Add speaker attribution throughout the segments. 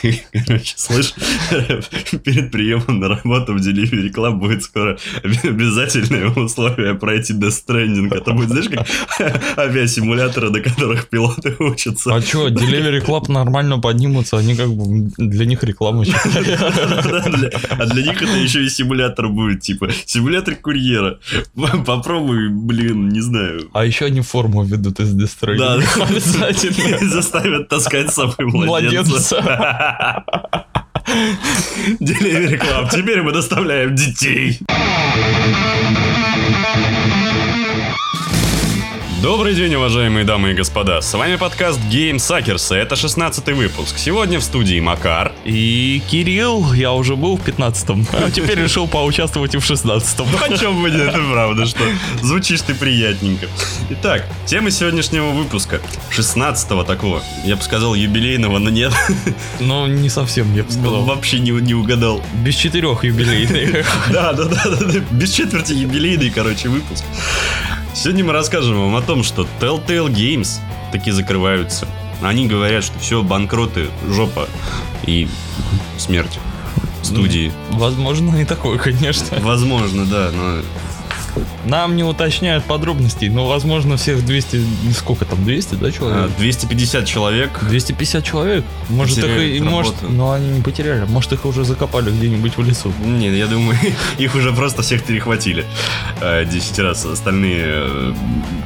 Speaker 1: Короче, слышь, перед приемом на работу в Delivery Club будет скоро обязательное условие пройти Death Stranding. Это будет, знаешь, как авиасимуляторы, на которых пилоты учатся.
Speaker 2: А что, Delivery Club нормально поднимутся, они как бы для них реклама.
Speaker 1: А для них это еще и симулятор будет, типа, симулятор курьера. Попробуй, блин, не знаю.
Speaker 2: А еще они форму ведут из Death Stranding.
Speaker 1: Да,
Speaker 2: Обязательно.
Speaker 1: заставят таскать с собой младенца. Delivery Club. Теперь мы доставляем детей. Добрый день, уважаемые дамы и господа. С вами подкаст Game Suckers. Это 16 выпуск. Сегодня в студии Макар.
Speaker 2: И Кирилл, я уже был в 15-м, а теперь решил поучаствовать и в 16-м.
Speaker 1: О чем будет, это правда, что звучишь ты приятненько. Итак, тема сегодняшнего выпуска. 16-го такого. Я бы сказал юбилейного, но нет.
Speaker 2: Ну, не совсем, я бы сказал.
Speaker 1: Вообще не, не угадал.
Speaker 2: Без четырех юбилейных.
Speaker 1: Да, да, да, да. Без четверти юбилейный, короче, выпуск. Сегодня мы расскажем вам о том, что Telltale Games таки закрываются. Они говорят, что все, банкроты, жопа и смерть студии.
Speaker 2: Возможно, и такое, конечно.
Speaker 1: Возможно, да, но
Speaker 2: Нам не уточняют подробностей, но, возможно, всех 200... ну, Сколько там, 200, да,
Speaker 1: а,
Speaker 2: человек?
Speaker 1: 250 человек
Speaker 2: 250 человек. Может, их и... Может, но они не потеряли. Может, их уже закопали где-нибудь в лесу.
Speaker 1: Нет, я думаю, их уже просто всех перехватили. э, 10 раз остальные э,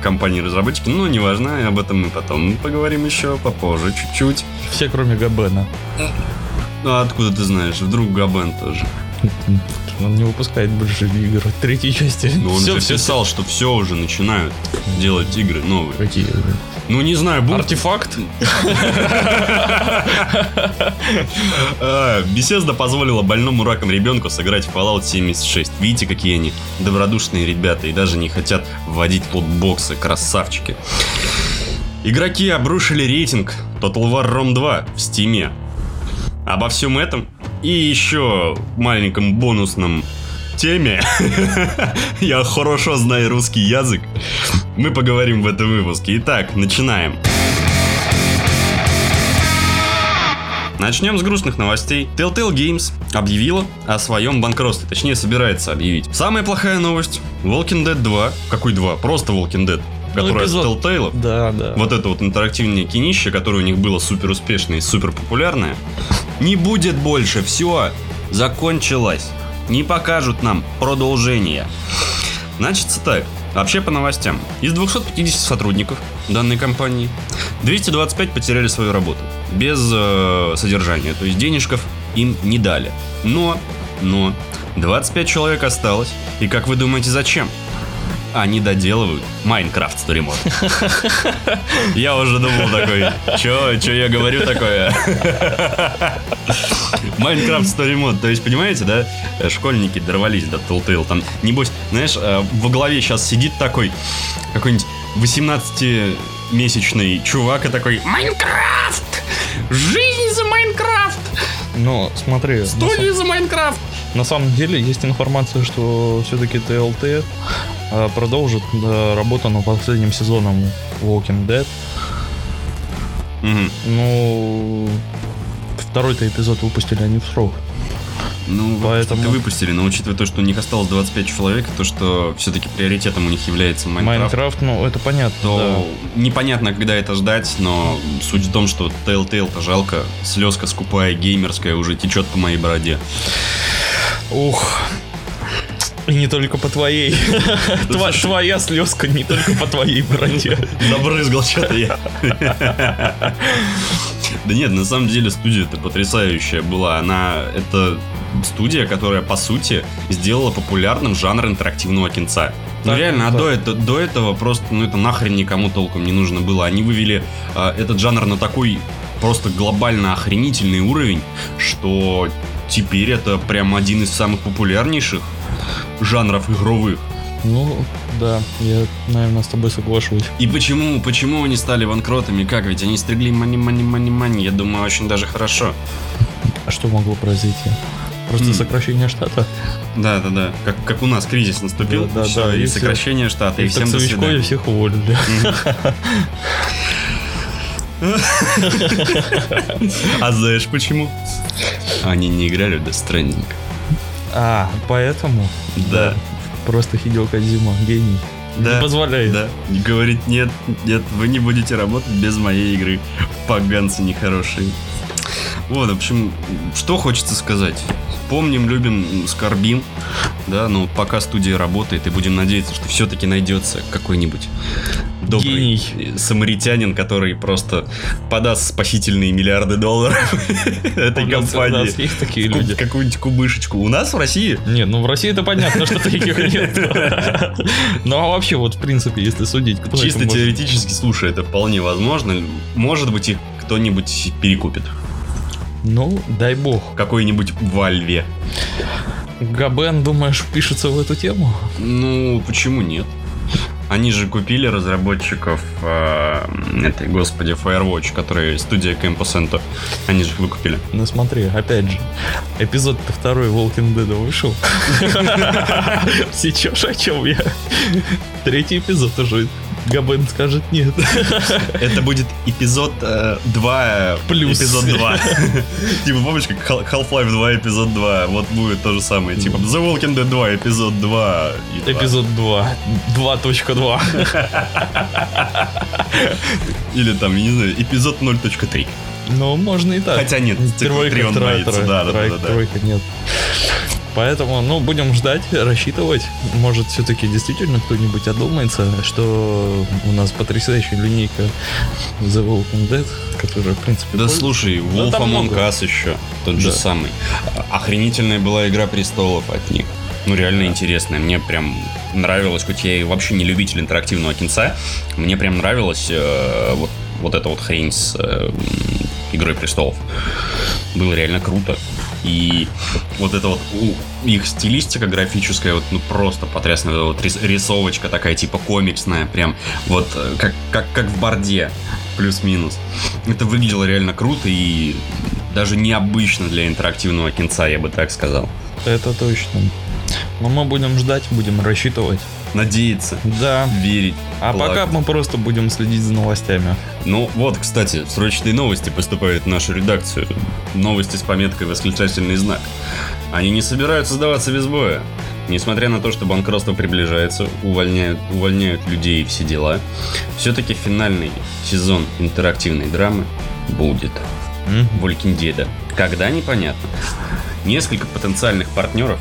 Speaker 1: компании-разработчики. Ну, неважно, об этом мы потом поговорим еще попозже чуть-чуть.
Speaker 2: Все, кроме Габена.
Speaker 1: Ну, а откуда ты знаешь? Вдруг Габен тоже.
Speaker 2: Он не выпускает больше игр. Третьей части.
Speaker 1: Ну, он
Speaker 2: все,
Speaker 1: же
Speaker 2: все,
Speaker 1: писал, что все уже начинают делать игры новые.
Speaker 2: Какие?
Speaker 1: Ну, не знаю, будут...
Speaker 2: Артефакт?
Speaker 1: А, Bethesda позволила больному раком ребенку сыграть в Fallout 76. Видите, какие они добродушные ребята и даже не хотят вводить лутбоксы, красавчики. Игроки обрушили рейтинг Total War Rome 2 в Стиме. Обо всем этом и еще маленьком бонусном теме я хорошо знаю русский язык. Мы поговорим в этом выпуске. Итак, начинаем. Начнем с грустных новостей. Telltale Games объявила о своем банкротстве, точнее собирается объявить. Самая плохая новость. Walking Dead 2. Какой 2? Просто Walking Dead. Которая с
Speaker 2: эпизод.
Speaker 1: Telltale.
Speaker 2: Да, да.
Speaker 1: Вот это вот интерактивное кинище, которое у них было супер успешное и супер популярное. Не будет больше. Все. Закончилось. Не покажут нам продолжение. Значит, так. Вообще по новостям. Из 250 сотрудников данной компании 225 потеряли свою работу. Без э, содержания. То есть денежков им не дали. Но, но, 25 человек осталось. И как вы думаете, зачем? Они доделывают Майнкрафт Mode. Я уже думал такой, чё, чё я говорю такое? Майнкрафт Mode. То есть, понимаете, да, школьники дорвались до Telltale. Там, небось, знаешь, э, во главе сейчас сидит такой какой-нибудь 18-месячный чувак и такой Майнкрафт! Жизнь за Майнкрафт!
Speaker 2: Ну, смотри, на,
Speaker 1: Студия за Майнкрафт!
Speaker 2: на самом деле есть информация, что все-таки TLT продолжит э, работу над последним сезоном Walking Dead.
Speaker 1: Мгм.
Speaker 2: Ну, второй-то эпизод выпустили они в срок.
Speaker 1: Ну,
Speaker 2: Поэтому-
Speaker 1: Поэтому... выпустили, но учитывая то, что у них осталось 25 человек, то, что все-таки приоритетом у них является Майнкрафт,
Speaker 2: Майнкрафт, ну, это понятно,
Speaker 1: то непонятно, когда это ждать, но суть в том, что Telltale-то жалко, слезка скупая, геймерская уже течет по моей бороде.
Speaker 2: да. Ух. И не только по твоей.
Speaker 1: Слушай.
Speaker 2: Твоя слезка не только по твоей бороде.
Speaker 1: Забрызгал что-то я. Да нет, на самом деле студия-то потрясающая была. Она, это студия, которая, по сути, сделала популярным жанр интерактивного кинца. Ну
Speaker 2: Так,
Speaker 1: реально, а
Speaker 2: да.
Speaker 1: до, это- до этого просто, ну это нахрен никому толком не нужно было. Они вывели а, этот жанр на такой просто глобально охренительный уровень, что теперь это прям один из самых популярнейших жанров игровых.
Speaker 2: Ну, да, я, наверное, с тобой соглашусь.
Speaker 1: И почему, почему они стали банкротами? Как? Ведь они стригли мани мани мани мани Я думаю, очень даже хорошо.
Speaker 2: А что могло произойти? Просто
Speaker 1: М.
Speaker 2: сокращение штата.
Speaker 1: Да, да, да. Как, как у нас кризис наступил,
Speaker 2: Да, да,
Speaker 1: всё,
Speaker 2: да,
Speaker 1: и,
Speaker 2: и
Speaker 1: сокращение штата, и,
Speaker 2: И
Speaker 1: всем до свидания.
Speaker 2: всех уволили.
Speaker 1: А знаешь почему? Они не играли Death Stranding.
Speaker 2: А, поэтому?
Speaker 1: Да.
Speaker 2: Просто Хидео Кадзима, гений.
Speaker 1: Да.
Speaker 2: Не позволяет.
Speaker 1: Да. Говорит, нет, нет, вы не будете работать без моей игры. Поганцы нехорошие. Вот, в общем, что хочется сказать. Помним, любим, скорбим, да, но пока студия работает, и будем надеяться, что все-таки найдется какой-нибудь добрый
Speaker 2: Гений.
Speaker 1: самаритянин, который просто подаст спасительные миллиарды долларов этой
Speaker 2: У у
Speaker 1: компании.
Speaker 2: нас есть такие люди.
Speaker 1: Какую-нибудь кубышечку. У нас в России
Speaker 2: Нет, ну в России это понятно, что таких нет. Ну а вообще, вот в принципе, если судить, кто
Speaker 1: Чисто теоретически, слушай, это вполне возможно. Может быть, их кто-нибудь перекупит.
Speaker 2: Ну, дай бог.
Speaker 1: Какой-нибудь Вальве.
Speaker 2: Габен, думаешь, впишется в эту тему?
Speaker 1: Ну, почему нет? Они же купили разработчиков э, этой, господи, Firewatch, который студия Campus Ento. Они же их выкупили.
Speaker 2: Ну смотри, опять же, эпизод-то второй Walking Dead вышел. Сейчас о чем я? Третий эпизод уже. Габен скажет нет.
Speaker 1: Это будет эпизод 2
Speaker 2: Плюс.
Speaker 1: эпизод 2. Типа, помнишь, как Hal- Half-Life 2 эпизод 2? Вот будет то же самое. Типа, The Walking Dead 2 эпизод 2. и два.
Speaker 2: Эпизод 2. 2.2.
Speaker 1: Или там, я не знаю, эпизод 0.3.
Speaker 2: Ну, можно и так.
Speaker 1: Хотя нет,
Speaker 2: Тройка,
Speaker 1: Трион
Speaker 2: тройка,
Speaker 1: боится, да, да, да,
Speaker 2: тройка,
Speaker 1: да, да.
Speaker 2: тройка, нет. Поэтому, ну, будем ждать, рассчитывать. Может, все-таки действительно кто-нибудь одумается, что у нас потрясающая линейка The Walking Dead, которая, в принципе,
Speaker 1: Да слушай,
Speaker 2: Да
Speaker 1: Wolf
Speaker 2: там
Speaker 1: Among. Us еще, тот же
Speaker 2: Да.
Speaker 1: самый. Охренительная была Игра Престолов от них. Ну, реально
Speaker 2: Да.
Speaker 1: интересная. Мне прям нравилось, хоть я и вообще не любитель интерактивного кинца, мне прям нравилась э, вот, вот эта вот хрень с э, Игрой Престолов. Было реально круто. И вот это вот у- их стилистика графическая, вот, ну просто потрясная. Вот рис- рисовочка такая, типа комиксная, прям вот э, как, как, как в борде, плюс-минус. Это выглядело реально круто и даже необычно для интерактивного кинца, я бы так сказал.
Speaker 2: Это точно. Но мы будем ждать, будем рассчитывать.
Speaker 1: Надеяться,
Speaker 2: Да.
Speaker 1: верить.
Speaker 2: А
Speaker 1: плакать.
Speaker 2: пока мы просто будем следить за новостями.
Speaker 1: Ну вот, кстати, срочные новости поступают в нашу редакцию. Новости с пометкой «Восклицательный знак». Они не собираются сдаваться без боя. Несмотря на то, что банкротство приближается, увольняют, увольняют людей и все дела, все-таки финальный сезон интерактивной драмы будет. Walking Dead. Когда, непонятно. Несколько потенциальных партнеров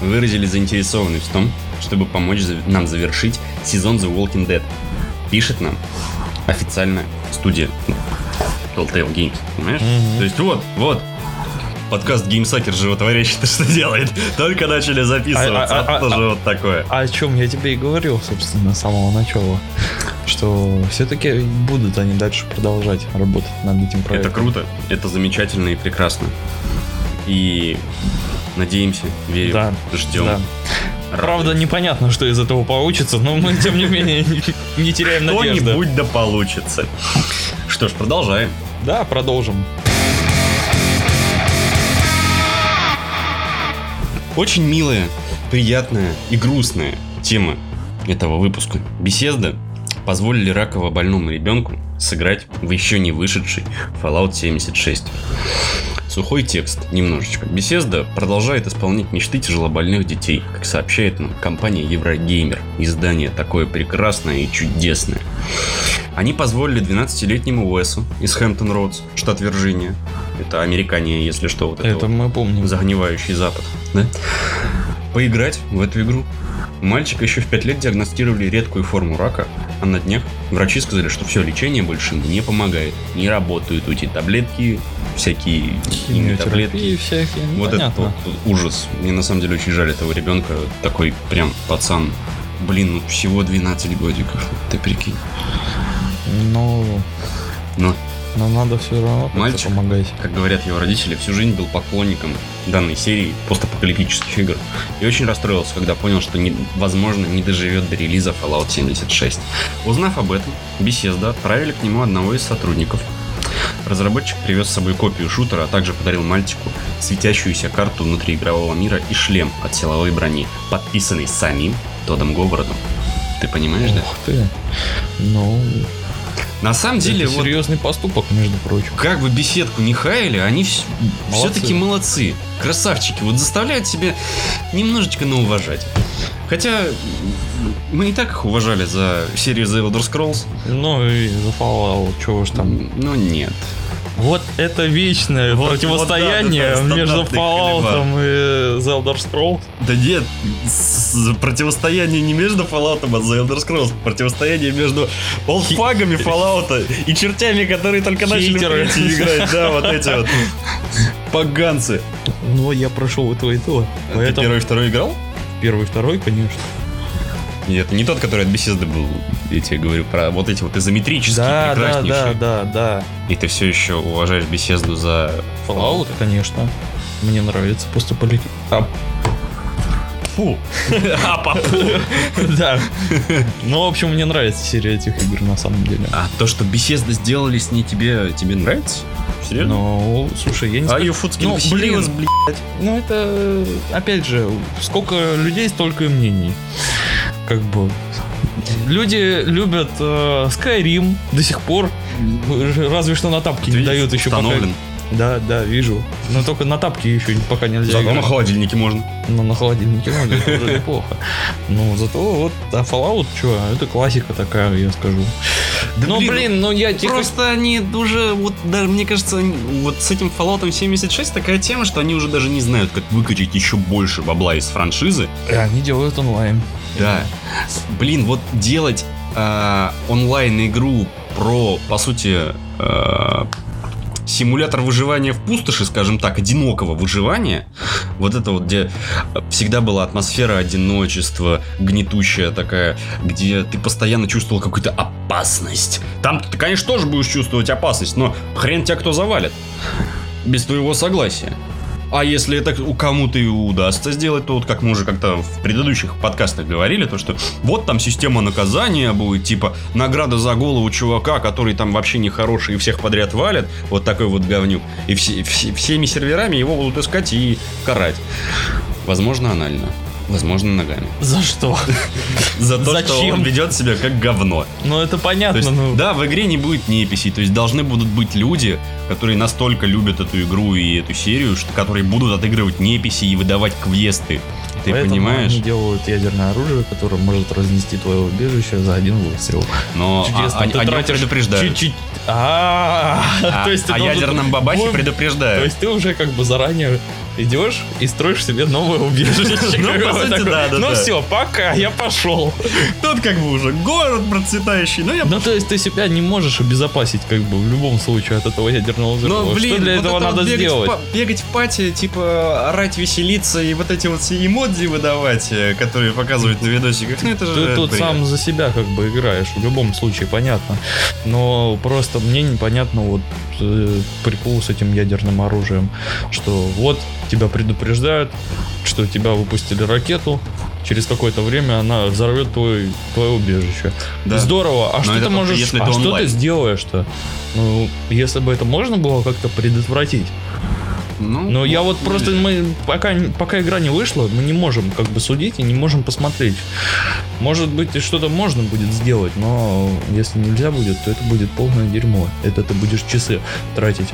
Speaker 1: выразили заинтересованность в том, чтобы помочь нам завершить сезон The Walking Dead. Пишет нам официальная студия Telltale Games, понимаешь?
Speaker 2: Мгм.
Speaker 1: То есть вот, вот, подкаст GameSucker животворящий-то что делает? Только начали записываться,
Speaker 2: А- а-
Speaker 1: а,
Speaker 2: а-
Speaker 1: тоже вот такое.
Speaker 2: О чем я тебе и говорил, собственно, с самого начала. Что все-таки будут они дальше продолжать работать над этим проектом.
Speaker 1: Это круто, это замечательно и прекрасно. И надеемся, верим,
Speaker 2: Да,
Speaker 1: ждем.
Speaker 2: да. Правда, непонятно, что из этого получится, но мы, тем не менее, не, не теряем надежды.
Speaker 1: Кто-нибудь да получится. Что ж, продолжаем.
Speaker 2: Да, продолжим.
Speaker 1: Очень милая, приятная и грустная тема этого выпуска. Беседа позволили раково больному ребенку сыграть в еще не вышедший Fallout 76. Сухой текст немножечко. Беседа продолжает исполнять мечты тяжелобольных детей, как сообщает нам компания Еврогеймер. Издание такое прекрасное и чудесное. Они позволили 12-летнему Уэсу из Хэмптон Роудс, штат Вирджиния, это американе, если что, вот это,
Speaker 2: Это
Speaker 1: вот
Speaker 2: мы помним.
Speaker 1: загнивающий запад, да? Поиграть в эту игру. Мальчика еще в 5 лет диагностировали редкую форму рака, а на днях врачи сказали, что все лечение больше не помогает. Не работают эти таблетки, всякие.
Speaker 2: Химиотерапии всякие, ну,
Speaker 1: Вот это
Speaker 2: понятно.
Speaker 1: вот ужас. Мне на самом деле очень жаль этого ребенка. Такой прям пацан. Блин, ну всего 12 годиков. Ты прикинь.
Speaker 2: Ну,
Speaker 1: Но,
Speaker 2: но надо все равно
Speaker 1: Мальчик.
Speaker 2: помогать.
Speaker 1: как говорят его родители, всю жизнь был поклонником данной серии постапокалиптических игр. И очень расстроился, когда понял, что, не- возможно, не доживет до релиза Fallout 76. Узнав об этом, Bethesda отправили к нему одного из сотрудников. Разработчик привез с собой копию шутера, а также подарил мальчику светящуюся карту внутриигрового мира и шлем от силовой брони, подписанный самим Тодом Говардом. Ты понимаешь, да?
Speaker 2: Ух ты. Ну,
Speaker 1: На самом деле,
Speaker 2: Это
Speaker 1: вот
Speaker 2: серьезный поступок, между прочим.
Speaker 1: как бы беседку не хаяли, они
Speaker 2: Молодцы.
Speaker 1: все-таки молодцы. Красавчики. Вот заставляют себя немножечко науважать. Хотя мы и так их уважали за серию The Elder Scrolls.
Speaker 2: Ну и за Fallout, чего уж там.
Speaker 1: Но нет.
Speaker 2: Вот это вечное
Speaker 1: Вот-
Speaker 2: противостояние
Speaker 1: вот да, это
Speaker 2: между Fallout и The Elder Scrolls.
Speaker 1: Да нет, противостояние не между Fallout, а The Elder Scrolls. Противостояние между олдфагами Fallout и чертями, которые только начали
Speaker 2: Хейтеры.
Speaker 1: третий играть. Да, вот эти вот поганцы.
Speaker 2: Ну, я прошел и то, и то.
Speaker 1: Ты первый и второй играл?
Speaker 2: первый, второй, конечно.
Speaker 1: Это не тот, который от Bethesda был. Я тебе говорю про вот эти вот изометрические,
Speaker 2: Да, да, да,
Speaker 1: прекраснейшие.
Speaker 2: да, да.
Speaker 1: И ты все еще уважаешь Bethesda за
Speaker 2: Fallout, конечно. Мне нравится поступолит... А,
Speaker 1: Фу. А, папу.
Speaker 2: да. Ну, в общем, мне нравится серия этих игр, на самом деле.
Speaker 1: А то, что Bethesda сделали с ней, тебе, тебе нравится? Серьезно?
Speaker 2: Ну, слушай, я не
Speaker 1: А
Speaker 2: скажу...
Speaker 1: ее фудскин
Speaker 2: Ну, блин.
Speaker 1: блядь.
Speaker 2: Ну, это, опять же, сколько людей, столько и мнений. Как бы... Люди любят э, Skyrim до сих пор. Разве что на тапки не дают еще пока.
Speaker 1: Установлен.
Speaker 2: Да, да, вижу. Но только на тапки еще пока нельзя
Speaker 1: Зато на
Speaker 2: играть.
Speaker 1: холодильнике можно.
Speaker 2: Ну, на холодильнике можно, это уже неплохо. Ну, зато вот, а Fallout, что, это классика такая, я скажу.
Speaker 1: Да
Speaker 2: ну,
Speaker 1: блин,
Speaker 2: блин, ну я тихо...
Speaker 1: Просто они уже, вот, даже, мне кажется, вот с этим Fallout 76 такая тема, что они уже даже не знают, как выкачать еще больше бабла из франшизы.
Speaker 2: Они делают онлайн.
Speaker 1: Да. Блин, вот делать а, онлайн-игру про, по сути, а, симулятор выживания в пустоши, скажем так, одинокого выживания, вот это вот, где всегда была атмосфера одиночества, гнетущая такая, где ты постоянно чувствовал какую-то опасность. Там ты, конечно, тоже будешь чувствовать опасность, но хрен тебя кто завалит. Без твоего согласия. А если это у кому-то и удастся сделать, то вот как мы уже как-то в предыдущих подкастах говорили, то что вот там система наказания будет, типа награда за голову чувака, который там вообще не хороший и всех подряд валит, вот такой вот говнюк. И все, все- всеми серверами его будут искать и карать. Возможно, анально. Возможно, ногами.
Speaker 2: За что?
Speaker 1: За то, что
Speaker 2: Зачем?
Speaker 1: он ведет себя как говно.
Speaker 2: Ну, это
Speaker 1: То
Speaker 2: понятно,
Speaker 1: есть,
Speaker 2: ну...
Speaker 1: да, в игре не будет неписей, то есть должны будут быть люди, которые настолько любят эту игру и эту серию, что которые будут отыгрывать неписи и выдавать квесты. Ты
Speaker 2: Поэтому
Speaker 1: понимаешь?
Speaker 2: они делают ядерное оружие, которое может разнести твое убежище за один выстрел.
Speaker 1: Но
Speaker 2: Чудесно.
Speaker 1: а-
Speaker 2: Ты
Speaker 1: они
Speaker 2: тратишь
Speaker 1: предупреждают.
Speaker 2: Чуть-чуть. А,
Speaker 1: А,
Speaker 2: то есть ты
Speaker 1: о
Speaker 2: должен-
Speaker 1: ядерном бабахе
Speaker 2: Бом- То
Speaker 1: предупреждают.
Speaker 2: есть ты уже как бы заранее идешь и строишь себе новое убежище.
Speaker 1: Ну, по сути, да, да,
Speaker 2: Ну все, пока, я пошел.
Speaker 1: Тут как бы уже город процветающий, но я...
Speaker 2: Ну то есть ты себя не можешь обезопасить как бы в любом случае от этого ядерного взрыва.
Speaker 1: Но, блин,
Speaker 2: Что для этого надо
Speaker 1: бегать
Speaker 2: сделать?
Speaker 1: Бегать в пати, типа, орать, веселиться и вот эти вот все эмодзи выдавать, э, которые показывают на видосиках, ну это же
Speaker 2: Ты тут сам за себя как бы играешь, в любом случае, понятно. Но просто мне непонятно вот э, прикол с этим ядерным оружием, что вот тебя предупреждают, что тебя выпустили ракету, через какое-то время она взорвет твой, твое убежище.
Speaker 1: Да.
Speaker 2: Здорово, а
Speaker 1: Но
Speaker 2: что ты можешь,
Speaker 1: если
Speaker 2: а что ты сделаешь-то? Ну, если бы это можно было как-то предотвратить.
Speaker 1: Ну,
Speaker 2: Но я вот просто мы пока пока игра не вышла, мы не можем как бы судить и не можем посмотреть. Может быть и что-то можно будет сделать, но если нельзя будет, то это будет полное дерьмо. Это ты будешь часы тратить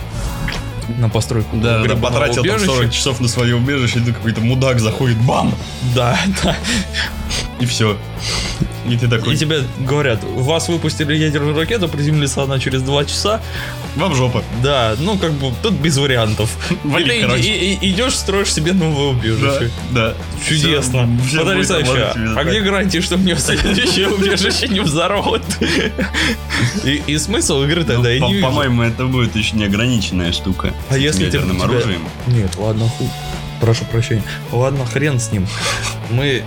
Speaker 2: на постройку.
Speaker 1: Да, да, потратил там
Speaker 2: убежища.
Speaker 1: 40 часов на свое убежище, и тут какой-то мудак заходит, бам!
Speaker 2: Да, да.
Speaker 1: И все. И ты такой,
Speaker 2: И тебе говорят, вас выпустили ядерную ракету, приземлится она через два часа.
Speaker 1: вам жопа.
Speaker 2: Да, ну как бы тут без вариантов.
Speaker 1: Вали,
Speaker 2: И ты и- и- идешь, строишь себе новое
Speaker 1: Да,
Speaker 2: убежище.
Speaker 1: да.
Speaker 2: Чудесно.
Speaker 1: Всё- всё будет
Speaker 2: Потрясающе. А где гарантия, что мне следующее убежище не взорвут? И, и смысл игры
Speaker 1: Ну,
Speaker 2: тогда я
Speaker 1: по-
Speaker 2: не вижу.
Speaker 1: По-моему, это будет еще неограниченная штука.
Speaker 2: А если
Speaker 1: ядерным
Speaker 2: тебя-
Speaker 1: оружием.
Speaker 2: Нет, ладно, ху... Прошу прощения. Ладно, хрен с ним. Мы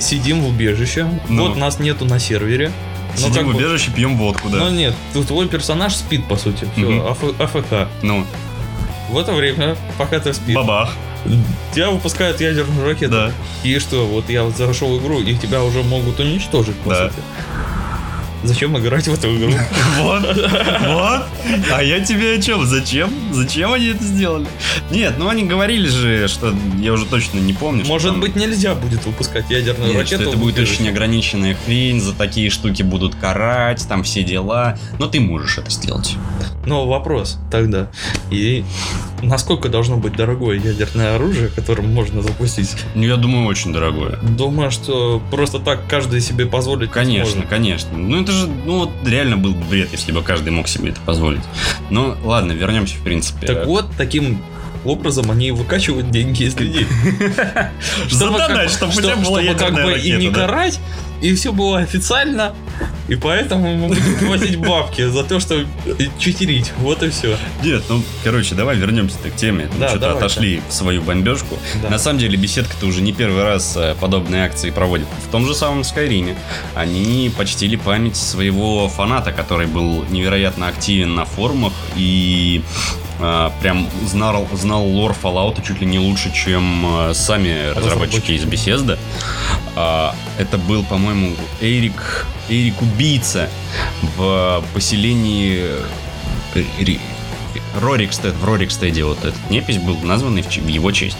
Speaker 2: сидим в убежище.
Speaker 1: Ну.
Speaker 2: Вот нас нету на сервере. Ну,
Speaker 1: Сидим
Speaker 2: как
Speaker 1: в
Speaker 2: бы-
Speaker 1: убежище, пьем водку, да.
Speaker 2: Ну нет, тут твой персонаж спит, по сути. Все,
Speaker 1: Мгм.
Speaker 2: АФК.
Speaker 1: Ну,
Speaker 2: В это время, пока ты спишь,
Speaker 1: бабах.
Speaker 2: тебя выпускают ядерную ракету.
Speaker 1: Да.
Speaker 2: И что, вот я вот зашел в игру, и тебя уже могут уничтожить, по
Speaker 1: Да.
Speaker 2: сути. Зачем играть в эту игру?
Speaker 1: Вот, вот. А я тебе о чем? Зачем? Зачем они это сделали? Нет, ну они говорили же, что я уже точно не помню. что
Speaker 2: Может
Speaker 1: там-
Speaker 2: быть, нельзя будет выпускать ядерную
Speaker 1: Нет, что
Speaker 2: ракету?
Speaker 1: это
Speaker 2: в
Speaker 1: будет очень ограниченная хрень, за такие штуки будут карать, там все дела. Но ты можешь это сделать.
Speaker 2: Но вопрос тогда. И насколько должно быть дорогое ядерное оружие, которым можно запустить?
Speaker 1: Ну, я думаю, очень дорогое.
Speaker 2: Думаю, что просто так каждый себе позволить не
Speaker 1: Конечно, конечно. Ну это же, ну вот реально был бы бред, если бы каждый мог себе это позволить. Ну ладно, вернемся в принципе.
Speaker 2: Так вот, таким образом они выкачивают деньги из людей.
Speaker 1: Чтобы
Speaker 2: как бы и не карать, и все было официально, и поэтому мы будем платить бабки за то, что читерить. Вот и все.
Speaker 1: Нет, ну, короче, давай вернемся к теме. Мы
Speaker 2: Да,
Speaker 1: что-то отошли в свою бомбежку.
Speaker 2: Да.
Speaker 1: На самом деле, беседка-то уже не первый раз э, подобные акции проводит. В том же самом Скайриме они почтили память своего фаната, который был невероятно активен на форумах и э, прям знал, знал лор Fallout чуть ли не лучше, чем э, сами разработчики из Bethesda. А, это был, по-моему, Эрик, Эрик Убийца в поселении э, Ри- Рорикстед, в Рорикстеде вот этот непись был названный в его честь.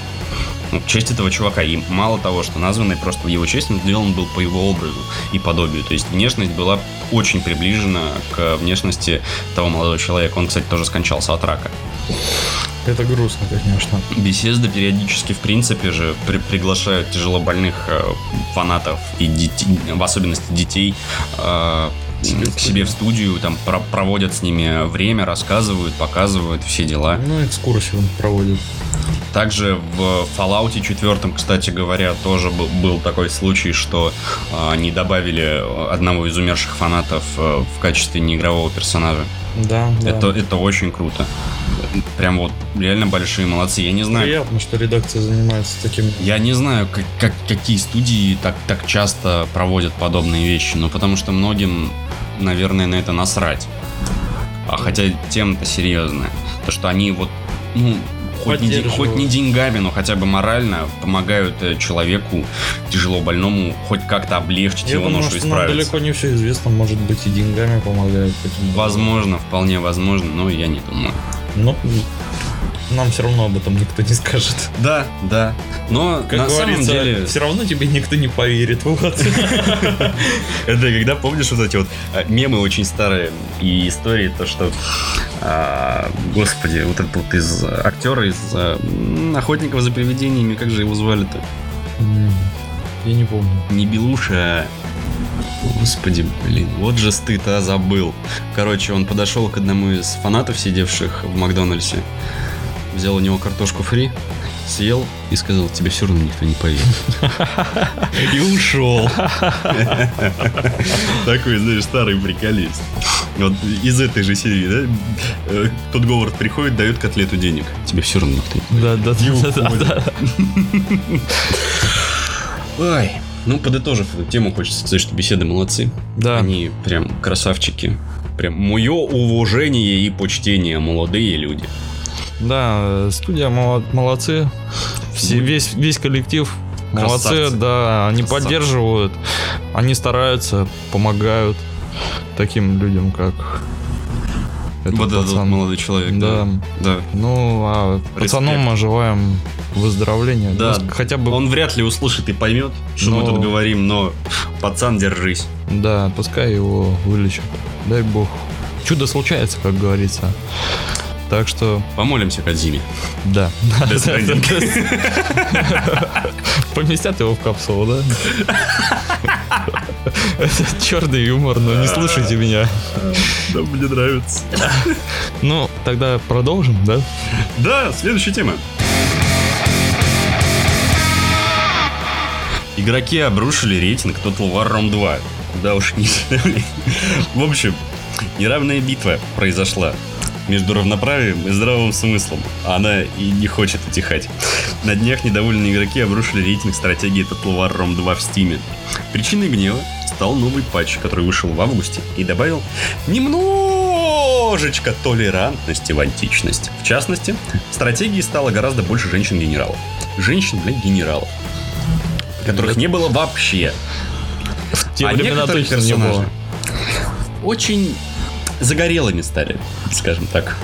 Speaker 1: Ну, честь этого чувака. И мало того, что названный просто в его честь, но сделан был по его образу и подобию. То есть внешность была очень приближена к внешности того молодого человека. Он, кстати, тоже скончался от рака.
Speaker 2: Это грустно, конечно.
Speaker 1: Беседа периодически, в принципе же, при- приглашают тяжелобольных э, фанатов и детей, в особенности детей э,
Speaker 2: Себе
Speaker 1: к себе в студию, там про- проводят с ними время, рассказывают, показывают все дела.
Speaker 2: Ну, экскурсию проводят.
Speaker 1: Также в Fallout 4, кстати говоря, тоже был, был такой случай, что э, они добавили одного из умерших фанатов э, в качестве неигрового персонажа.
Speaker 2: Да, да.
Speaker 1: Это, это очень круто. Прям вот реально большие молодцы. Я не знаю,
Speaker 2: Приятно, что редакция занимается таким.
Speaker 1: Я не знаю, как, как- какие студии так, так часто проводят подобные вещи, но потому что многим, наверное, на это насрать. А хотя тема-то серьезная. То, что они вот, ну, хоть не, хоть не деньгами, но хотя бы морально помогают э, человеку тяжело больному хоть как-то облегчить
Speaker 2: Я
Speaker 1: его
Speaker 2: думаю,
Speaker 1: ношу
Speaker 2: что нам
Speaker 1: справиться.
Speaker 2: далеко не все известно, может быть, и деньгами помогают.
Speaker 1: Возможно, вполне возможно, но я не думаю.
Speaker 2: Но нам все равно об этом никто не скажет.
Speaker 1: Да, да. Но
Speaker 2: Как
Speaker 1: на самом деле...
Speaker 2: все равно тебе никто не поверит. Вот.
Speaker 1: Это когда помнишь вот эти вот а, мемы очень старые и истории, то что, а, господи, вот этот вот из а, актера из м, охотников за привидениями, как же его звали-то?
Speaker 2: Я не помню.
Speaker 1: Не Белуша, а... Господи, блин, вот же стыд, а забыл. Короче, он подошел к одному из фанатов, сидевших в Макдональдсе, взял у него картошку фри, съел и сказал, тебе все равно никто не поверит. И ушел. Такой, знаешь, старый приколист. Вот из этой же серии, да? Э, Тот Говард приходит, дает котлету денег. Тебе все равно никто не
Speaker 2: да, да, да, да.
Speaker 1: Ой, ну, подытожив эту тему, хочется сказать, что беседы молодцы.
Speaker 2: Да.
Speaker 1: Они прям красавчики. Прям мое уважение и почтение, молодые люди.
Speaker 2: Да, студия молодцы. Все, весь, весь коллектив молодцы,
Speaker 1: Красавцы.
Speaker 2: да, они
Speaker 1: Красавцы.
Speaker 2: поддерживают, они стараются, помогают таким людям, как этот
Speaker 1: вот этот
Speaker 2: пацан.
Speaker 1: молодой человек.
Speaker 2: Да.
Speaker 1: Да.
Speaker 2: Ну, а
Speaker 1: Респект.
Speaker 2: мы желаем выздоровления.
Speaker 1: Да.
Speaker 2: Ну, хотя бы,
Speaker 1: Он вряд ли услышит и поймет, что мы
Speaker 2: Но-
Speaker 1: тут говорим, но пацан, держись.
Speaker 2: да, пускай его вылечат. Дай бог. Чудо случается, как говорится. Так что,
Speaker 1: Помолимся Кадзиме.
Speaker 2: да. Поместят его в капсулу, да? Это черный юмор, но не слушайте меня.
Speaker 1: Да, мне нравится.
Speaker 2: Ну, тогда продолжим, да?
Speaker 1: Да, следующая тема. Игроки обрушили рейтинг Total War Rome 2. Да уж не. В общем, неравная битва произошла между равноправием и здравым смыслом. А Она и не хочет утихать. На днях недовольные игроки обрушили рейтинг стратегии Total War Rome 2 в Steam. Причиной гнева стал новый патч, который вышел в августе и добавил немножечко толерантности в античность. В частности, стратегии стало гораздо больше женщин-генералов. Женщин, блядь, генералов. Которых не было вообще.
Speaker 2: В те
Speaker 1: А
Speaker 2: времена
Speaker 1: некоторые
Speaker 2: точно не
Speaker 1: персонажи
Speaker 2: было.
Speaker 1: очень загорелыми стали, скажем так.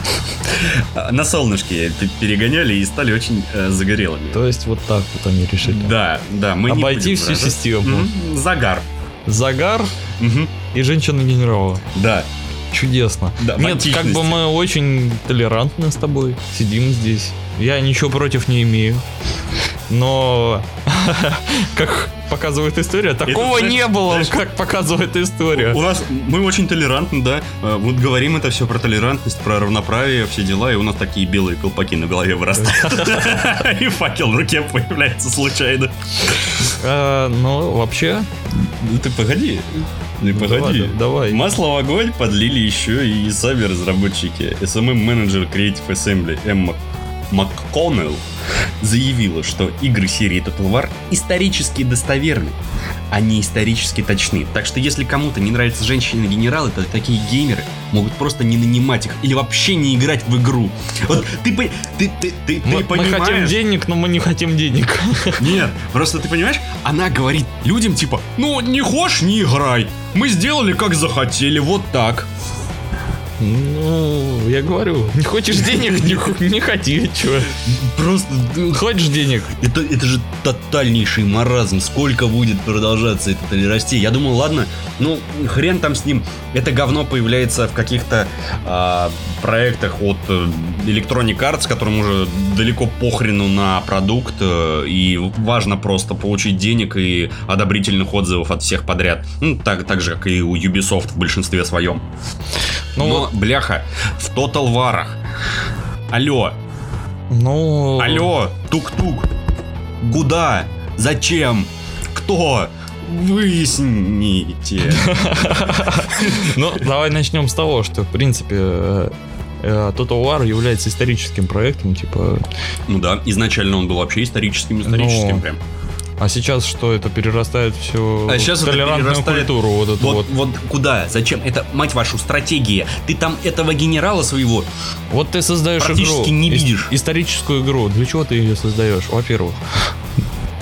Speaker 1: На солнышке перегоняли и стали очень э, загорелыми.
Speaker 2: То есть вот так вот они решили.
Speaker 1: Да, да, мы
Speaker 2: Обойти всю систему.
Speaker 1: Загар.
Speaker 2: Загар
Speaker 1: Мгм,
Speaker 2: и женщина-генерала.
Speaker 1: Да.
Speaker 2: Чудесно.
Speaker 1: Да,
Speaker 2: Нет, как бы мы очень толерантны с тобой. Сидим здесь. Я ничего против не имею. Но, как показывает история, такого
Speaker 1: знаешь,
Speaker 2: не было,
Speaker 1: знаешь,
Speaker 2: как показывает история.
Speaker 1: У нас мы очень толерантны, да. Э, Вот говорим это все про толерантность, про равноправие, все дела, и у нас такие белые колпаки на голове вырастают. И факел в руке появляется случайно.
Speaker 2: А, Ну, вообще,
Speaker 1: Ну ты погоди. Ну
Speaker 2: давай,
Speaker 1: погоди.
Speaker 2: давай.
Speaker 1: Масло в огонь подлили еще и сами разработчики. SMM-менеджер Creative Assembly Эмма МакКоннелл заявила, что игры серии Total War исторически достоверны, а не исторически точны. Так что если кому-то не нравятся женщины-генералы, то такие геймеры могут просто не нанимать их или вообще не играть в игру. Вот ты, ты, ты, ты, ты
Speaker 2: Мы, мы
Speaker 1: понимаешь...
Speaker 2: хотим денег, но мы не хотим денег.
Speaker 1: Нет, просто ты понимаешь, она говорит людям типа, ну не хочешь, не играй. Мы сделали как захотели, вот так.
Speaker 2: Ну, я говорю, не хочешь денег, не, не хоти, чё.
Speaker 1: Просто ну,
Speaker 2: Хочешь денег?
Speaker 1: Это, это же тотальнейший маразм. Сколько будет продолжаться это или расти? Я думал, ладно, ну, хрен там с ним. Это говно появляется в каких-то а, проектах от э, Electronic Arts, которым уже далеко похрену на продукт. э, и важно просто получить денег и одобрительных отзывов от всех подряд. Ну, так, так же, как и у Ubisoft в большинстве своем.
Speaker 2: Ну,
Speaker 1: Но, бляха, в Total War. Алло,
Speaker 2: ну...
Speaker 1: Алло, тук-тук. Куда? Зачем? Кто? Выясните.
Speaker 2: Ну, давай начнем с того, что, в принципе, э, э, Total War является историческим проектом, типа...
Speaker 1: Ну да, изначально он был вообще историческим, историческим
Speaker 2: Ну,
Speaker 1: прям.
Speaker 2: А сейчас что, это перерастает все
Speaker 1: А сейчас
Speaker 2: в
Speaker 1: это
Speaker 2: толерантную
Speaker 1: перерастает-
Speaker 2: культуру, вот эту
Speaker 1: Вот,
Speaker 2: вот.
Speaker 1: вот куда? Зачем? Это, мать вашу, стратегия. Ты там этого генерала своего
Speaker 2: Вот ты создаешь
Speaker 1: Практически
Speaker 2: игру,
Speaker 1: не
Speaker 2: ис-
Speaker 1: видишь.
Speaker 2: историческую игру. Для чего ты ее создаешь? Во-первых,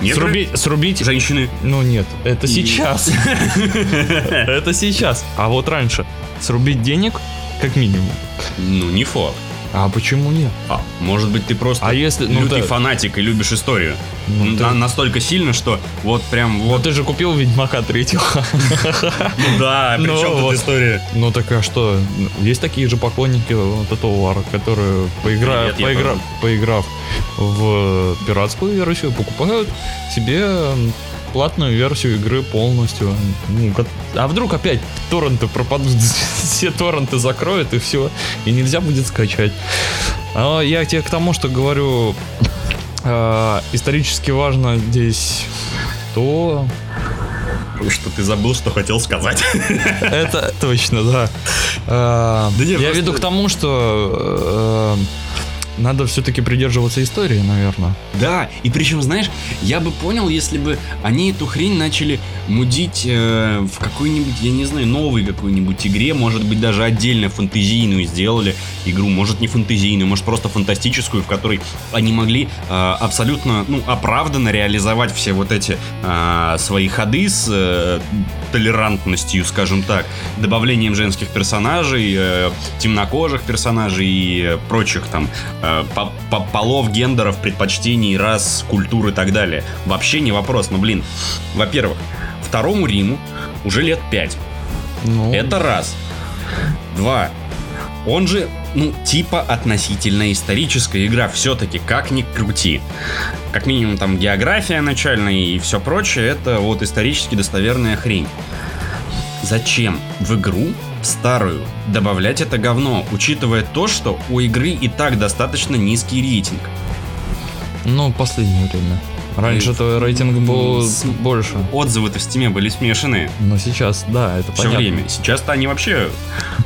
Speaker 1: негры,
Speaker 2: срубить, срубить
Speaker 1: женщины.
Speaker 2: Ну нет, это
Speaker 1: И-
Speaker 2: сейчас. Это сейчас. А вот раньше. Срубить денег, как минимум.
Speaker 1: Ну, не факт.
Speaker 2: А почему нет?
Speaker 1: А, может быть, ты просто
Speaker 2: А если... Ну,
Speaker 1: лютый
Speaker 2: да,
Speaker 1: фанатик и любишь историю.
Speaker 2: ну,
Speaker 1: На-
Speaker 2: ты-
Speaker 1: настолько сильно, что вот прям
Speaker 2: ну,
Speaker 1: вот...
Speaker 2: ты же купил Ведьмака третьего.
Speaker 1: Ну да, при
Speaker 2: Ну
Speaker 1: чем тут история?
Speaker 2: Ну так а что? Есть такие же поклонники вот этого War, которые, поиграв в пиратскую версию, покупают себе платную версию игры полностью. Ну, а вдруг опять торренты пропадут, все торренты закроют и все, и нельзя будет скачать. А я тебе к тому, что говорю, э, исторически важно здесь то,
Speaker 1: Что ты забыл, что хотел сказать.
Speaker 2: Это точно, да. А,
Speaker 1: Да
Speaker 2: Я веду к тому, что э, надо все-таки придерживаться истории, наверное.
Speaker 1: Да, и причем, знаешь, я бы понял, если бы они эту хрень начали мудить э, в какой-нибудь, я не знаю, новой какой-нибудь игре, может быть, даже отдельно фэнтезийную сделали игру, может не фэнтезийную, может просто фантастическую, в которой они могли э, абсолютно, ну, оправданно реализовать все вот эти э, свои ходы с э, толерантностью, скажем так, добавлением женских персонажей, э, темнокожих персонажей и э, прочих там по- по- полов, гендеров, предпочтений, рас, культур и так далее. Вообще не вопрос. Но, блин, во-первых, второму Риму уже лет пять.
Speaker 2: Ну,
Speaker 1: Это раз. Два. Он же, ну, типа относительно историческая игра, все-таки, как ни крути. Как минимум, там, география начальная и все прочее, это вот исторически достоверная хрень. Зачем в игру старую добавлять это говно, учитывая то, что у игры и так достаточно низкий рейтинг?
Speaker 2: ну, последнее время. Раньше-то рейтинг был
Speaker 1: С-
Speaker 2: больше.
Speaker 1: Отзывы-то в стиме были смешанные
Speaker 2: Но сейчас, да, это
Speaker 1: все
Speaker 2: понятно.
Speaker 1: время. Сейчас-то они вообще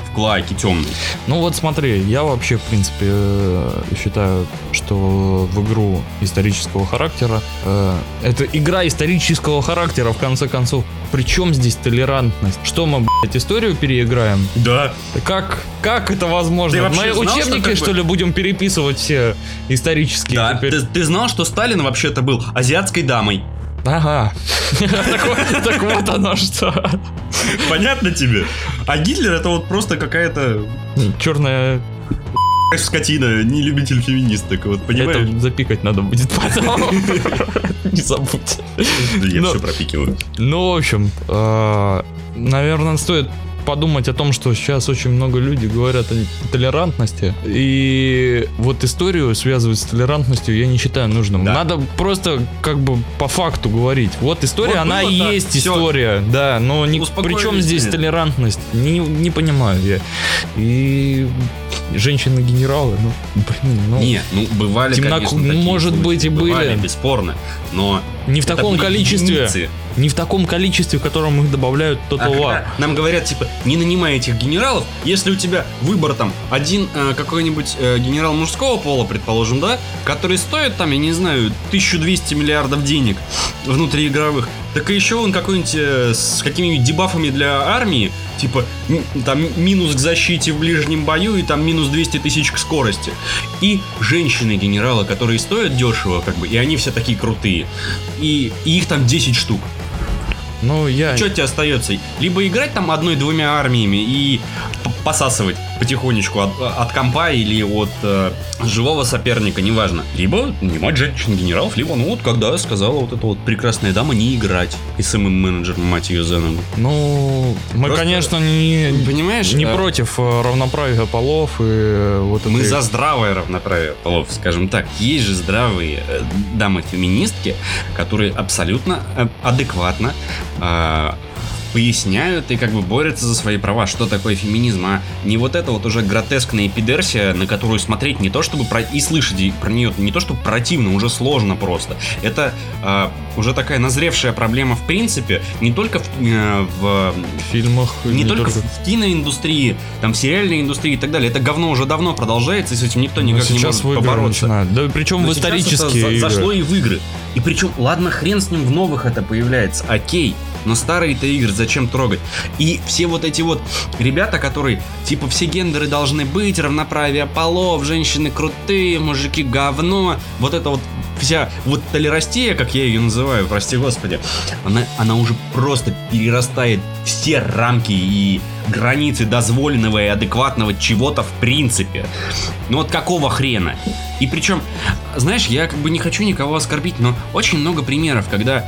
Speaker 1: в клаке темные.
Speaker 2: Ну вот смотри, я вообще, в принципе, э, считаю, что в игру исторического характера э, это игра исторического характера, в конце концов. Причем здесь толерантность? Что мы, блядь, историю переиграем?
Speaker 1: Да.
Speaker 2: Как, как это возможно?
Speaker 1: Ты вообще
Speaker 2: Мы
Speaker 1: знал, что
Speaker 2: учебники,
Speaker 1: как бы-
Speaker 2: что ли, будем переписывать все исторические
Speaker 1: Да,
Speaker 2: теперь?
Speaker 1: ты, ты знал, что Сталин вообще-то был азиатской дамой?
Speaker 2: Ага. Так вот- Так вот оно что.
Speaker 1: Понятно тебе? А Гитлер это вот просто какая-то
Speaker 2: Черная...
Speaker 1: скотина, не любитель феминисток, вот понимаешь?
Speaker 2: Это запикать надо будет потом. Не забудь.
Speaker 1: Я все пропикиваю.
Speaker 2: Ну, в общем, э, наверное, стоит подумать о том, что сейчас очень много людей говорят о толерантности. И вот историю связывать с толерантностью я не считаю нужным.
Speaker 1: Да.
Speaker 2: Надо просто как бы по факту говорить. Вот история,
Speaker 1: Вот
Speaker 2: она
Speaker 1: было
Speaker 2: и
Speaker 1: так,
Speaker 2: есть
Speaker 1: всё.
Speaker 2: история. Да, но ни,
Speaker 1: Успокоились,
Speaker 2: при чем здесь
Speaker 1: нет.
Speaker 2: толерантность? Не, не понимаю я. И женщины-генералы, ну, блин, ну...
Speaker 1: Не, ну бывали,
Speaker 2: Темноко-
Speaker 1: конечно, такие
Speaker 2: может
Speaker 1: случаи.
Speaker 2: быть, и были.
Speaker 1: Бывали, бесспорно. Но
Speaker 2: Не в
Speaker 1: это
Speaker 2: таком количестве.
Speaker 1: единицы.
Speaker 2: Не в таком количестве, в котором их добавляют
Speaker 1: А
Speaker 2: Total War.
Speaker 1: когда нам говорят, типа, не нанимай этих генералов, если у тебя выбор там один э, какой-нибудь э, генерал мужского пола, предположим, да, который стоит там, я не знаю, 1200 миллиардов денег внутриигровых, так и еще он какой-нибудь э, с какими-нибудь дебафами для армии, типа, там минус к защите в ближнем бою и там минус 200 тысяч к скорости. И женщины-генералы, которые стоят дешево, как бы, и они все такие крутые. И, и их там 10 штук.
Speaker 2: Ну, я...
Speaker 1: Что тебе остается? Либо играть там одной-двумя армиями и посасывать потихонечку от, от компа или от э, живого соперника, неважно. Либо нанимать женщин-генералов, либо, ну вот, когда сказала вот эта вот прекрасная дама, не играть. И самым менеджером, мать ее за ногу.
Speaker 2: Ну, мы,
Speaker 1: Просто-
Speaker 2: конечно, не,
Speaker 1: Понимаешь?
Speaker 2: не
Speaker 1: э,
Speaker 2: против э, равноправия полов и э, вот
Speaker 1: Мы
Speaker 2: этой-
Speaker 1: за здравое равноправие полов, скажем так. Есть же здравые э, дамы-феминистки, которые абсолютно э, адекватно э, поясняют и как бы борются за свои права. Что такое феминизм, а не вот это вот уже гротескная эпидерсия, на которую смотреть не то чтобы про... и слышать и про нее не то чтобы противно, уже сложно просто. Это э, уже такая назревшая проблема в принципе, не только в, э, в
Speaker 2: фильмах.
Speaker 1: не, только, в киноиндустрии, там, в сериальной индустрии и так далее. Это говно уже давно продолжается, и с этим никто никак не может побороться.
Speaker 2: начинают. Да причем
Speaker 1: Но
Speaker 2: в
Speaker 1: это
Speaker 2: исторические
Speaker 1: за-
Speaker 2: игры.
Speaker 1: зашло и в игры. И причем, ладно, хрен с ним в новых это появляется, окей. Но старые-то игры зачем трогать? И все вот эти вот ребята, которые, типа, все гендеры должны быть, равноправие полов, женщины крутые, мужики говно, вот это вот вся вот толерастия, как я ее называю, прости господи, она, она уже просто перерастает все рамки и границы дозволенного и адекватного чего-то в принципе. Ну вот какого хрена? И причем, знаешь, я как бы не хочу никого оскорбить, но очень много примеров, когда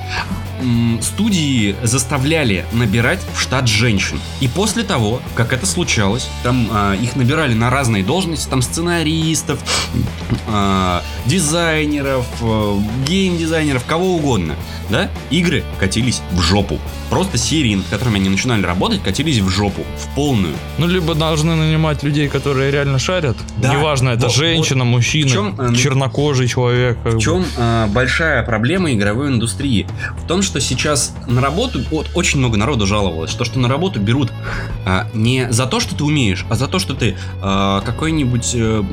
Speaker 1: м, студии заставляли набирать в штат женщин. И после того, как это случалось, там а, их набирали на разные должности, там сценаристов, а, дизайнеров, э, гейм-дизайнеров, кого угодно, да, игры катились в жопу. Просто серии, над которыми они начинали работать, катились в жопу, в полную.
Speaker 2: Ну, либо должны нанимать людей, которые реально шарят.
Speaker 1: Да.
Speaker 2: Неважно, это
Speaker 1: Вот-
Speaker 2: женщина, мужчина,
Speaker 1: в чем, э,
Speaker 2: чернокожий человек.
Speaker 1: В чем э, большая проблема игровой индустрии? В том, что сейчас на работу вот, очень много народу жаловалось, что, что на работу берут а, не за то, что ты умеешь, а за то, что ты а, какой-нибудь э,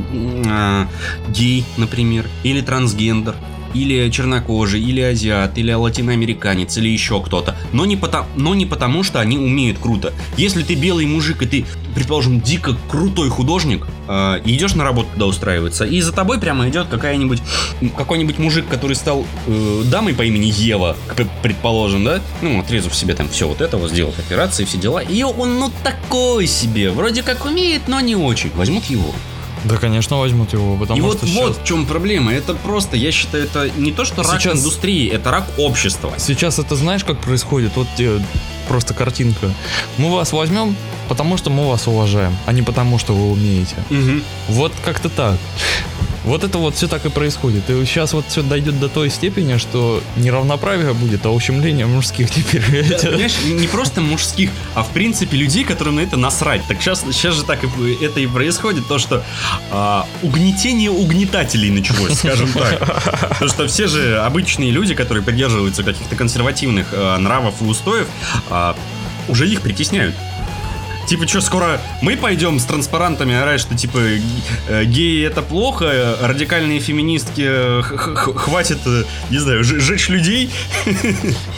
Speaker 1: а, гей, например, или трансгендер, или чернокожий, или азиат, или латиноамериканец, или еще кто-то. Но не, потому, но не потому, что они умеют круто. Если ты белый мужик, и ты, предположим, дико крутой художник, э, идешь на работу туда устраиваться, и за тобой прямо идет какая-нибудь какой-нибудь мужик, который стал э, дамой по имени Ева, предположим, да? Ну, отрезав себе там все вот это, вот сделал операции, все дела. И он, ну, такой себе. Вроде как умеет, но не очень. Возьмут его.
Speaker 2: Да, конечно, возьмут его, потому
Speaker 1: и вот,
Speaker 2: что
Speaker 1: вот
Speaker 2: сейчас,
Speaker 1: в чем проблема. Это просто, я считаю, это не то, что рак
Speaker 2: Сейчас-
Speaker 1: индустрии, это рак общества.
Speaker 2: сейчас это знаешь, как происходит? Вот тебе просто картинка. Мы вас возьмем, потому что мы вас уважаем, а не потому, что вы умеете.
Speaker 1: Мгм.
Speaker 2: Вот как-то так. Вот это вот все так и происходит. И сейчас вот все дойдет до той степени, что не равноправие будет, а ущемление мужских теперь.
Speaker 1: Понимаешь, не не просто мужских, а в принципе людей, которым на это насрать. Так сейчас, сейчас же так и, это и происходит, то что а, угнетение угнетателей началось, скажем так. Потому что все же обычные люди, которые придерживаются каких-то консервативных а, нравов и устоев, а, уже их притесняют. Типа, что, скоро мы пойдем с транспарантами орать, что, типа, э, геи это плохо, радикальные феминистки э, хватит, э, не знаю, жечь людей?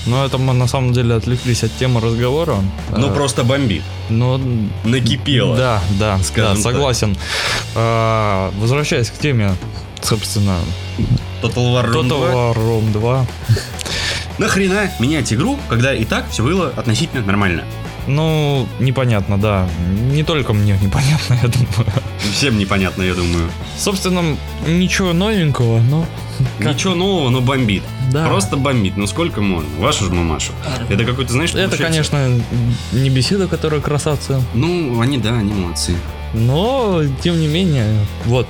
Speaker 2: Но это мы на самом деле отвлеклись от темы разговора.
Speaker 1: Ну,
Speaker 2: А,
Speaker 1: просто бомбит.
Speaker 2: Но
Speaker 1: Накипело.
Speaker 2: Да, да, да, согласен. А, возвращаясь к теме, собственно,
Speaker 1: Total War Rome 2.
Speaker 2: Total War Rome 2.
Speaker 1: Нахрена менять игру, когда и так все было относительно нормально?
Speaker 2: Ну, непонятно, да. Не только мне непонятно, я думаю.
Speaker 1: Всем непонятно, я думаю.
Speaker 2: Собственно, ничего новенького, но... как-
Speaker 1: Ничего нового, но бомбит.
Speaker 2: Да.
Speaker 1: Просто бомбит. Ну сколько можно? Вашу ж мамашу. Это какой-то, знаешь,
Speaker 2: Это,
Speaker 1: получается-
Speaker 2: конечно, не беседа, которая красавцы.
Speaker 1: Ну, они, да, они молодцы.
Speaker 2: Но, тем не менее, вот.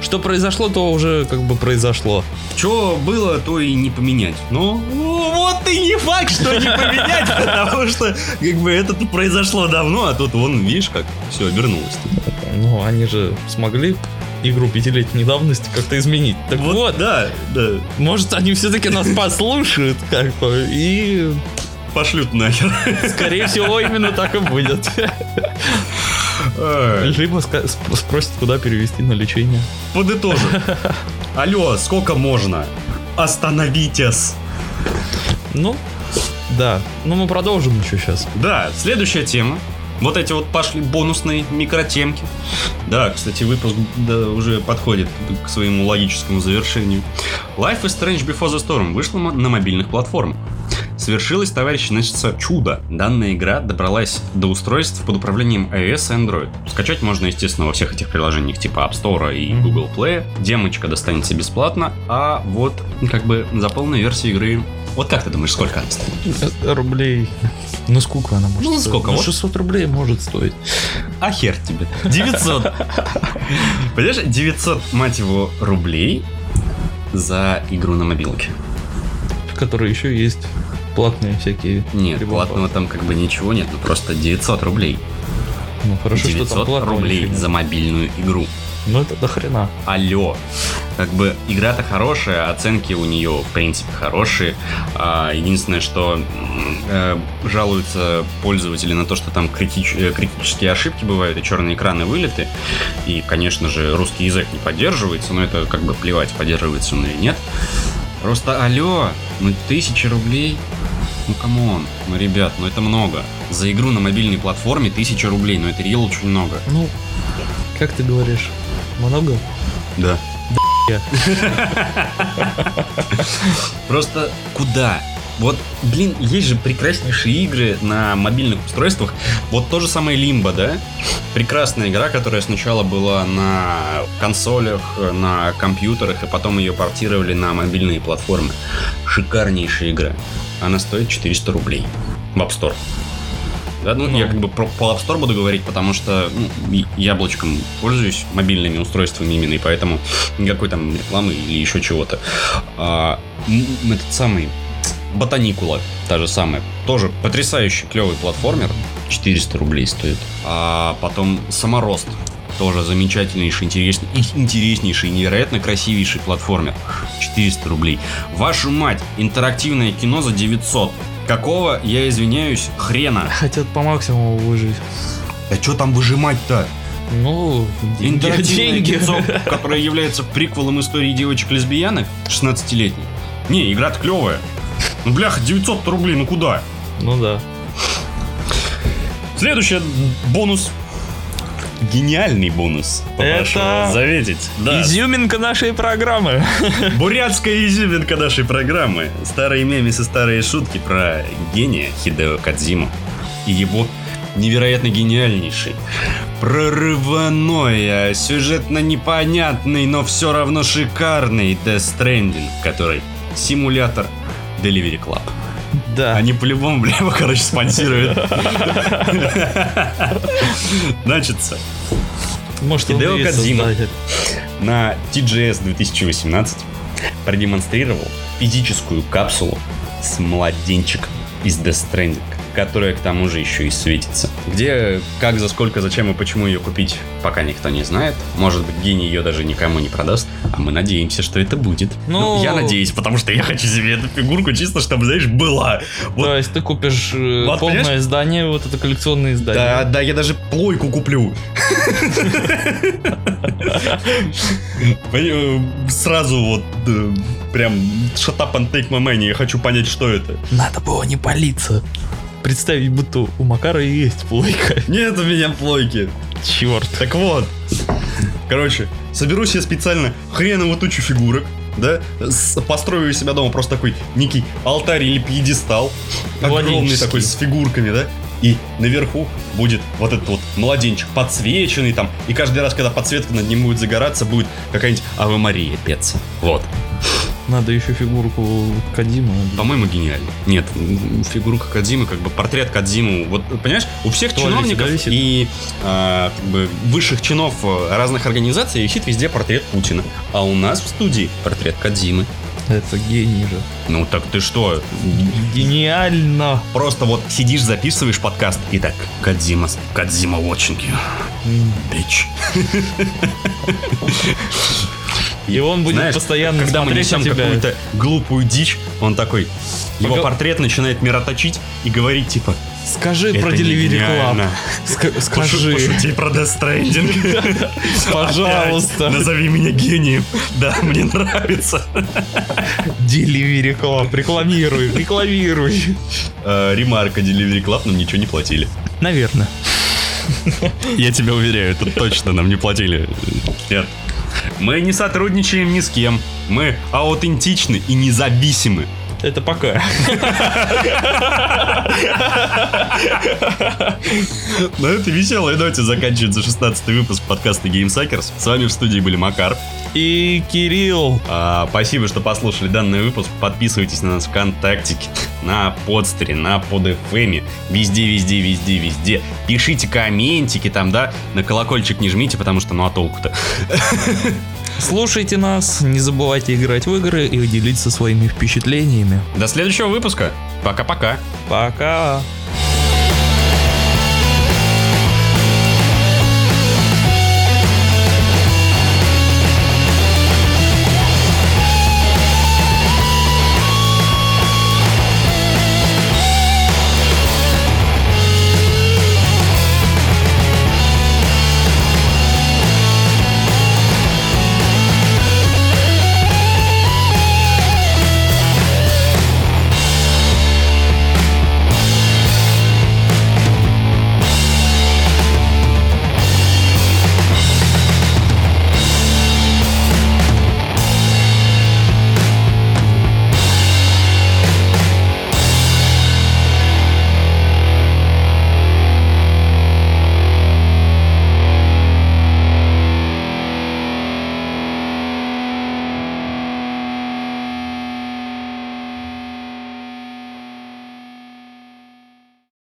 Speaker 2: Что произошло, то уже как бы произошло.
Speaker 1: Что было, то и не поменять. Но ну, вот и не факт, что не поменять, потому что как бы это произошло давно, а тут вон, видишь, как все обернулось.
Speaker 2: Ну, они же смогли игру пятилетней давности как-то изменить. Так вот,
Speaker 1: да, да.
Speaker 2: может, они все-таки нас послушают, как бы, и,
Speaker 1: Пошлют нахер.
Speaker 2: скорее всего, именно так и будет. Либо ска- сп- спросят, куда перевести на лечение.
Speaker 1: Подытожим. Алло, сколько можно? Остановитесь.
Speaker 2: Ну, да. Ну, мы продолжим еще сейчас.
Speaker 1: Да, следующая тема. Вот эти вот пошли бонусные микротемки. Да, кстати, выпуск да, уже подходит к своему логическому завершению. Life is Strange Before the Storm вышла на мобильных платформах. Свершилось, товарищи, значит, чудо. Данная игра добралась до устройств под управлением iOS и Android. Скачать можно, естественно, во всех этих приложениях типа App Store и. Google Play. Демочка достанется бесплатно, а вот как бы за полную версию игры... Вот как ты думаешь, сколько она стоит?
Speaker 2: Рублей. Ну, сколько она может
Speaker 1: Ну,
Speaker 2: стоить?
Speaker 1: сколько?
Speaker 2: Ну,
Speaker 1: Вот.
Speaker 2: 600 рублей может стоить.
Speaker 1: А хер тебе. 900. Понимаешь, 900, мать его, рублей за игру на мобилке.
Speaker 2: В которой еще есть платные всякие.
Speaker 1: Нет, платного там как бы ничего нет, ну просто 900 рублей.
Speaker 2: Ну, хорошо, что там
Speaker 1: 900 рублей
Speaker 2: нет.
Speaker 1: за мобильную игру.
Speaker 2: Ну, это до хрена.
Speaker 1: Алло. Как бы игра-то хорошая, оценки у нее, в принципе, хорошие. А, единственное, что э, жалуются пользователи на то, что там критич- э, критические ошибки бывают, и черные экраны вылеты. И, конечно же, русский язык не поддерживается, но это как бы плевать, поддерживается он или нет. Просто алло, ну тысяча рублей. Ну come on, ну ребят, ну это много. За игру на мобильной платформе тысяча рублей, ну это real очень много.
Speaker 2: Ну, как ты говоришь, много?
Speaker 1: Да. Просто куда? Вот, блин, есть же прекраснейшие игры на мобильных устройствах. Вот то же самое Лимба, да? Прекрасная игра, которая сначала была на консолях, на компьютерах, и потом ее портировали на мобильные платформы. Шикарнейшая игра. Она стоит 400 рублей в App Store. Да, ну,
Speaker 2: Ну.
Speaker 1: я как бы про, по App Store буду говорить, потому что ну, яблочком пользуюсь мобильными устройствами именно, и поэтому никакой там рекламы или еще чего-то. А, этот самый Ботаникула, та же самая, тоже потрясающий клевый платформер, 400 рублей стоит. А потом Саморост, тоже замечательнейший, интересней- и интереснейший, невероятно красивейший платформер, 400 рублей. Вашу мать, интерактивное кино за 900. Какого, я извиняюсь, хрена?
Speaker 2: Хотят по максимуму выжить.
Speaker 1: А что там выжимать-то?
Speaker 2: Ну, деньги.
Speaker 1: Интерактивное
Speaker 2: деньги.
Speaker 1: кинцо, которое является приквелом истории девочек-лесбиянок 16-летней. Не, игра-то клевая. Ну, бляха, 900 рублей, ну куда?
Speaker 2: Ну да.
Speaker 1: Следующий бонус. Гениальный бонус. попрошу
Speaker 2: Это-
Speaker 1: заметить. Да.
Speaker 2: Изюминка нашей программы.
Speaker 1: Бурятская изюминка нашей программы. Старые мемесы, старые шутки про гения Хидео Кадзиму и его невероятно гениальнейший, прорывной, а сюжетно непонятный, но все равно шикарный Death Stranding, который симулятор Delivery Club.
Speaker 2: Да.
Speaker 1: Они по-любому, бля, его, короче, спонсируют. Значится,
Speaker 2: Может,
Speaker 1: Хидео
Speaker 2: создатель.
Speaker 1: на TGS 2018 продемонстрировал физическую капсулу с младенчиком из Death Stranding, которая к тому же еще и светится. Где, как, за сколько, зачем и почему ее купить, пока никто не знает. Может быть, гений ее даже никому не продаст, а мы надеемся, что это будет.
Speaker 2: Ну-
Speaker 1: я надеюсь, потому что я хочу себе эту фигурку чисто, чтобы, знаешь, была. Вот
Speaker 2: То есть ты купишь э,
Speaker 1: Вот,
Speaker 2: полное
Speaker 1: понимаешь?
Speaker 2: издание, вот это коллекционное
Speaker 1: Да,
Speaker 2: издание.
Speaker 1: да, я даже плойку куплю. Э, Сразу вот э, прям shut up and take my money. Я хочу понять, что это.
Speaker 2: Надо было не палиться. Представить, будто у Макара и есть плойка.
Speaker 1: Нет у меня плойки.
Speaker 2: Черт.
Speaker 1: Так вот. Короче, соберу себе специально хреновую тучу фигурок. да, с- построю у себя дома просто такой некий алтарь или пьедестал, огромный такой с фигурками, да, и наверху будет вот этот вот младенчик подсвеченный там, и каждый раз, когда подсветка над ним будет загораться, будет какая-нибудь Аве Мария петься. Вот.
Speaker 2: Надо еще фигурку Кадима.
Speaker 1: По-моему, гениально. Нет, фигурка Кадзимы, как бы портрет Кадзиму. Вот, понимаешь, у всех
Speaker 2: В туалете,
Speaker 1: чиновников
Speaker 2: висит?
Speaker 1: и а, как бы высших чинов э, разных организаций висит везде портрет Путина. А у нас в студии портрет Кадзимы.
Speaker 2: Это гений же.
Speaker 1: Ну так ты что?
Speaker 2: Гениально.
Speaker 1: Просто вот сидишь, записываешь подкаст и так, Кадзима, Кадзима
Speaker 2: М.
Speaker 1: bitch.
Speaker 2: И он будет
Speaker 1: Знаешь,
Speaker 2: постоянно
Speaker 1: когда мы несем какую-то глупую дичь, он такой, его портрет начинает мироточить и говорить типа,
Speaker 2: Скажи
Speaker 1: это
Speaker 2: про Delivery Club.
Speaker 1: гениально.
Speaker 2: Ска-
Speaker 1: Пошу-
Speaker 2: Скажи,
Speaker 1: Пошути про Death Stranding.
Speaker 2: пожалуйста.
Speaker 1: Назови меня гением. Да, мне нравится.
Speaker 2: Delivery Club. Рекламируй, рекламируй.
Speaker 1: Э, Ремарка Delivery Club нам ничего не платили.
Speaker 2: Наверное.
Speaker 1: Я тебя уверяю, это точно нам не платили. Нет. Мы не сотрудничаем ни с кем. Мы аутентичны и независимы.
Speaker 2: Это пока.
Speaker 1: На этой веселой ноте заканчивается 16 выпуск подкаста GameSuckers. С вами в студии были Макар.
Speaker 2: И Кирилл.
Speaker 1: А, спасибо, что послушали данный выпуск. Подписывайтесь на нас в ВКонтакте, на подстере, на подфм. Везде, везде, везде, везде. Пишите комментики там, да. На колокольчик не жмите, потому что ну а толку-то.
Speaker 2: Слушайте нас, не забывайте играть в игры и делиться своими впечатлениями.
Speaker 1: До следующего выпуска. Пока-пока.
Speaker 2: Пока.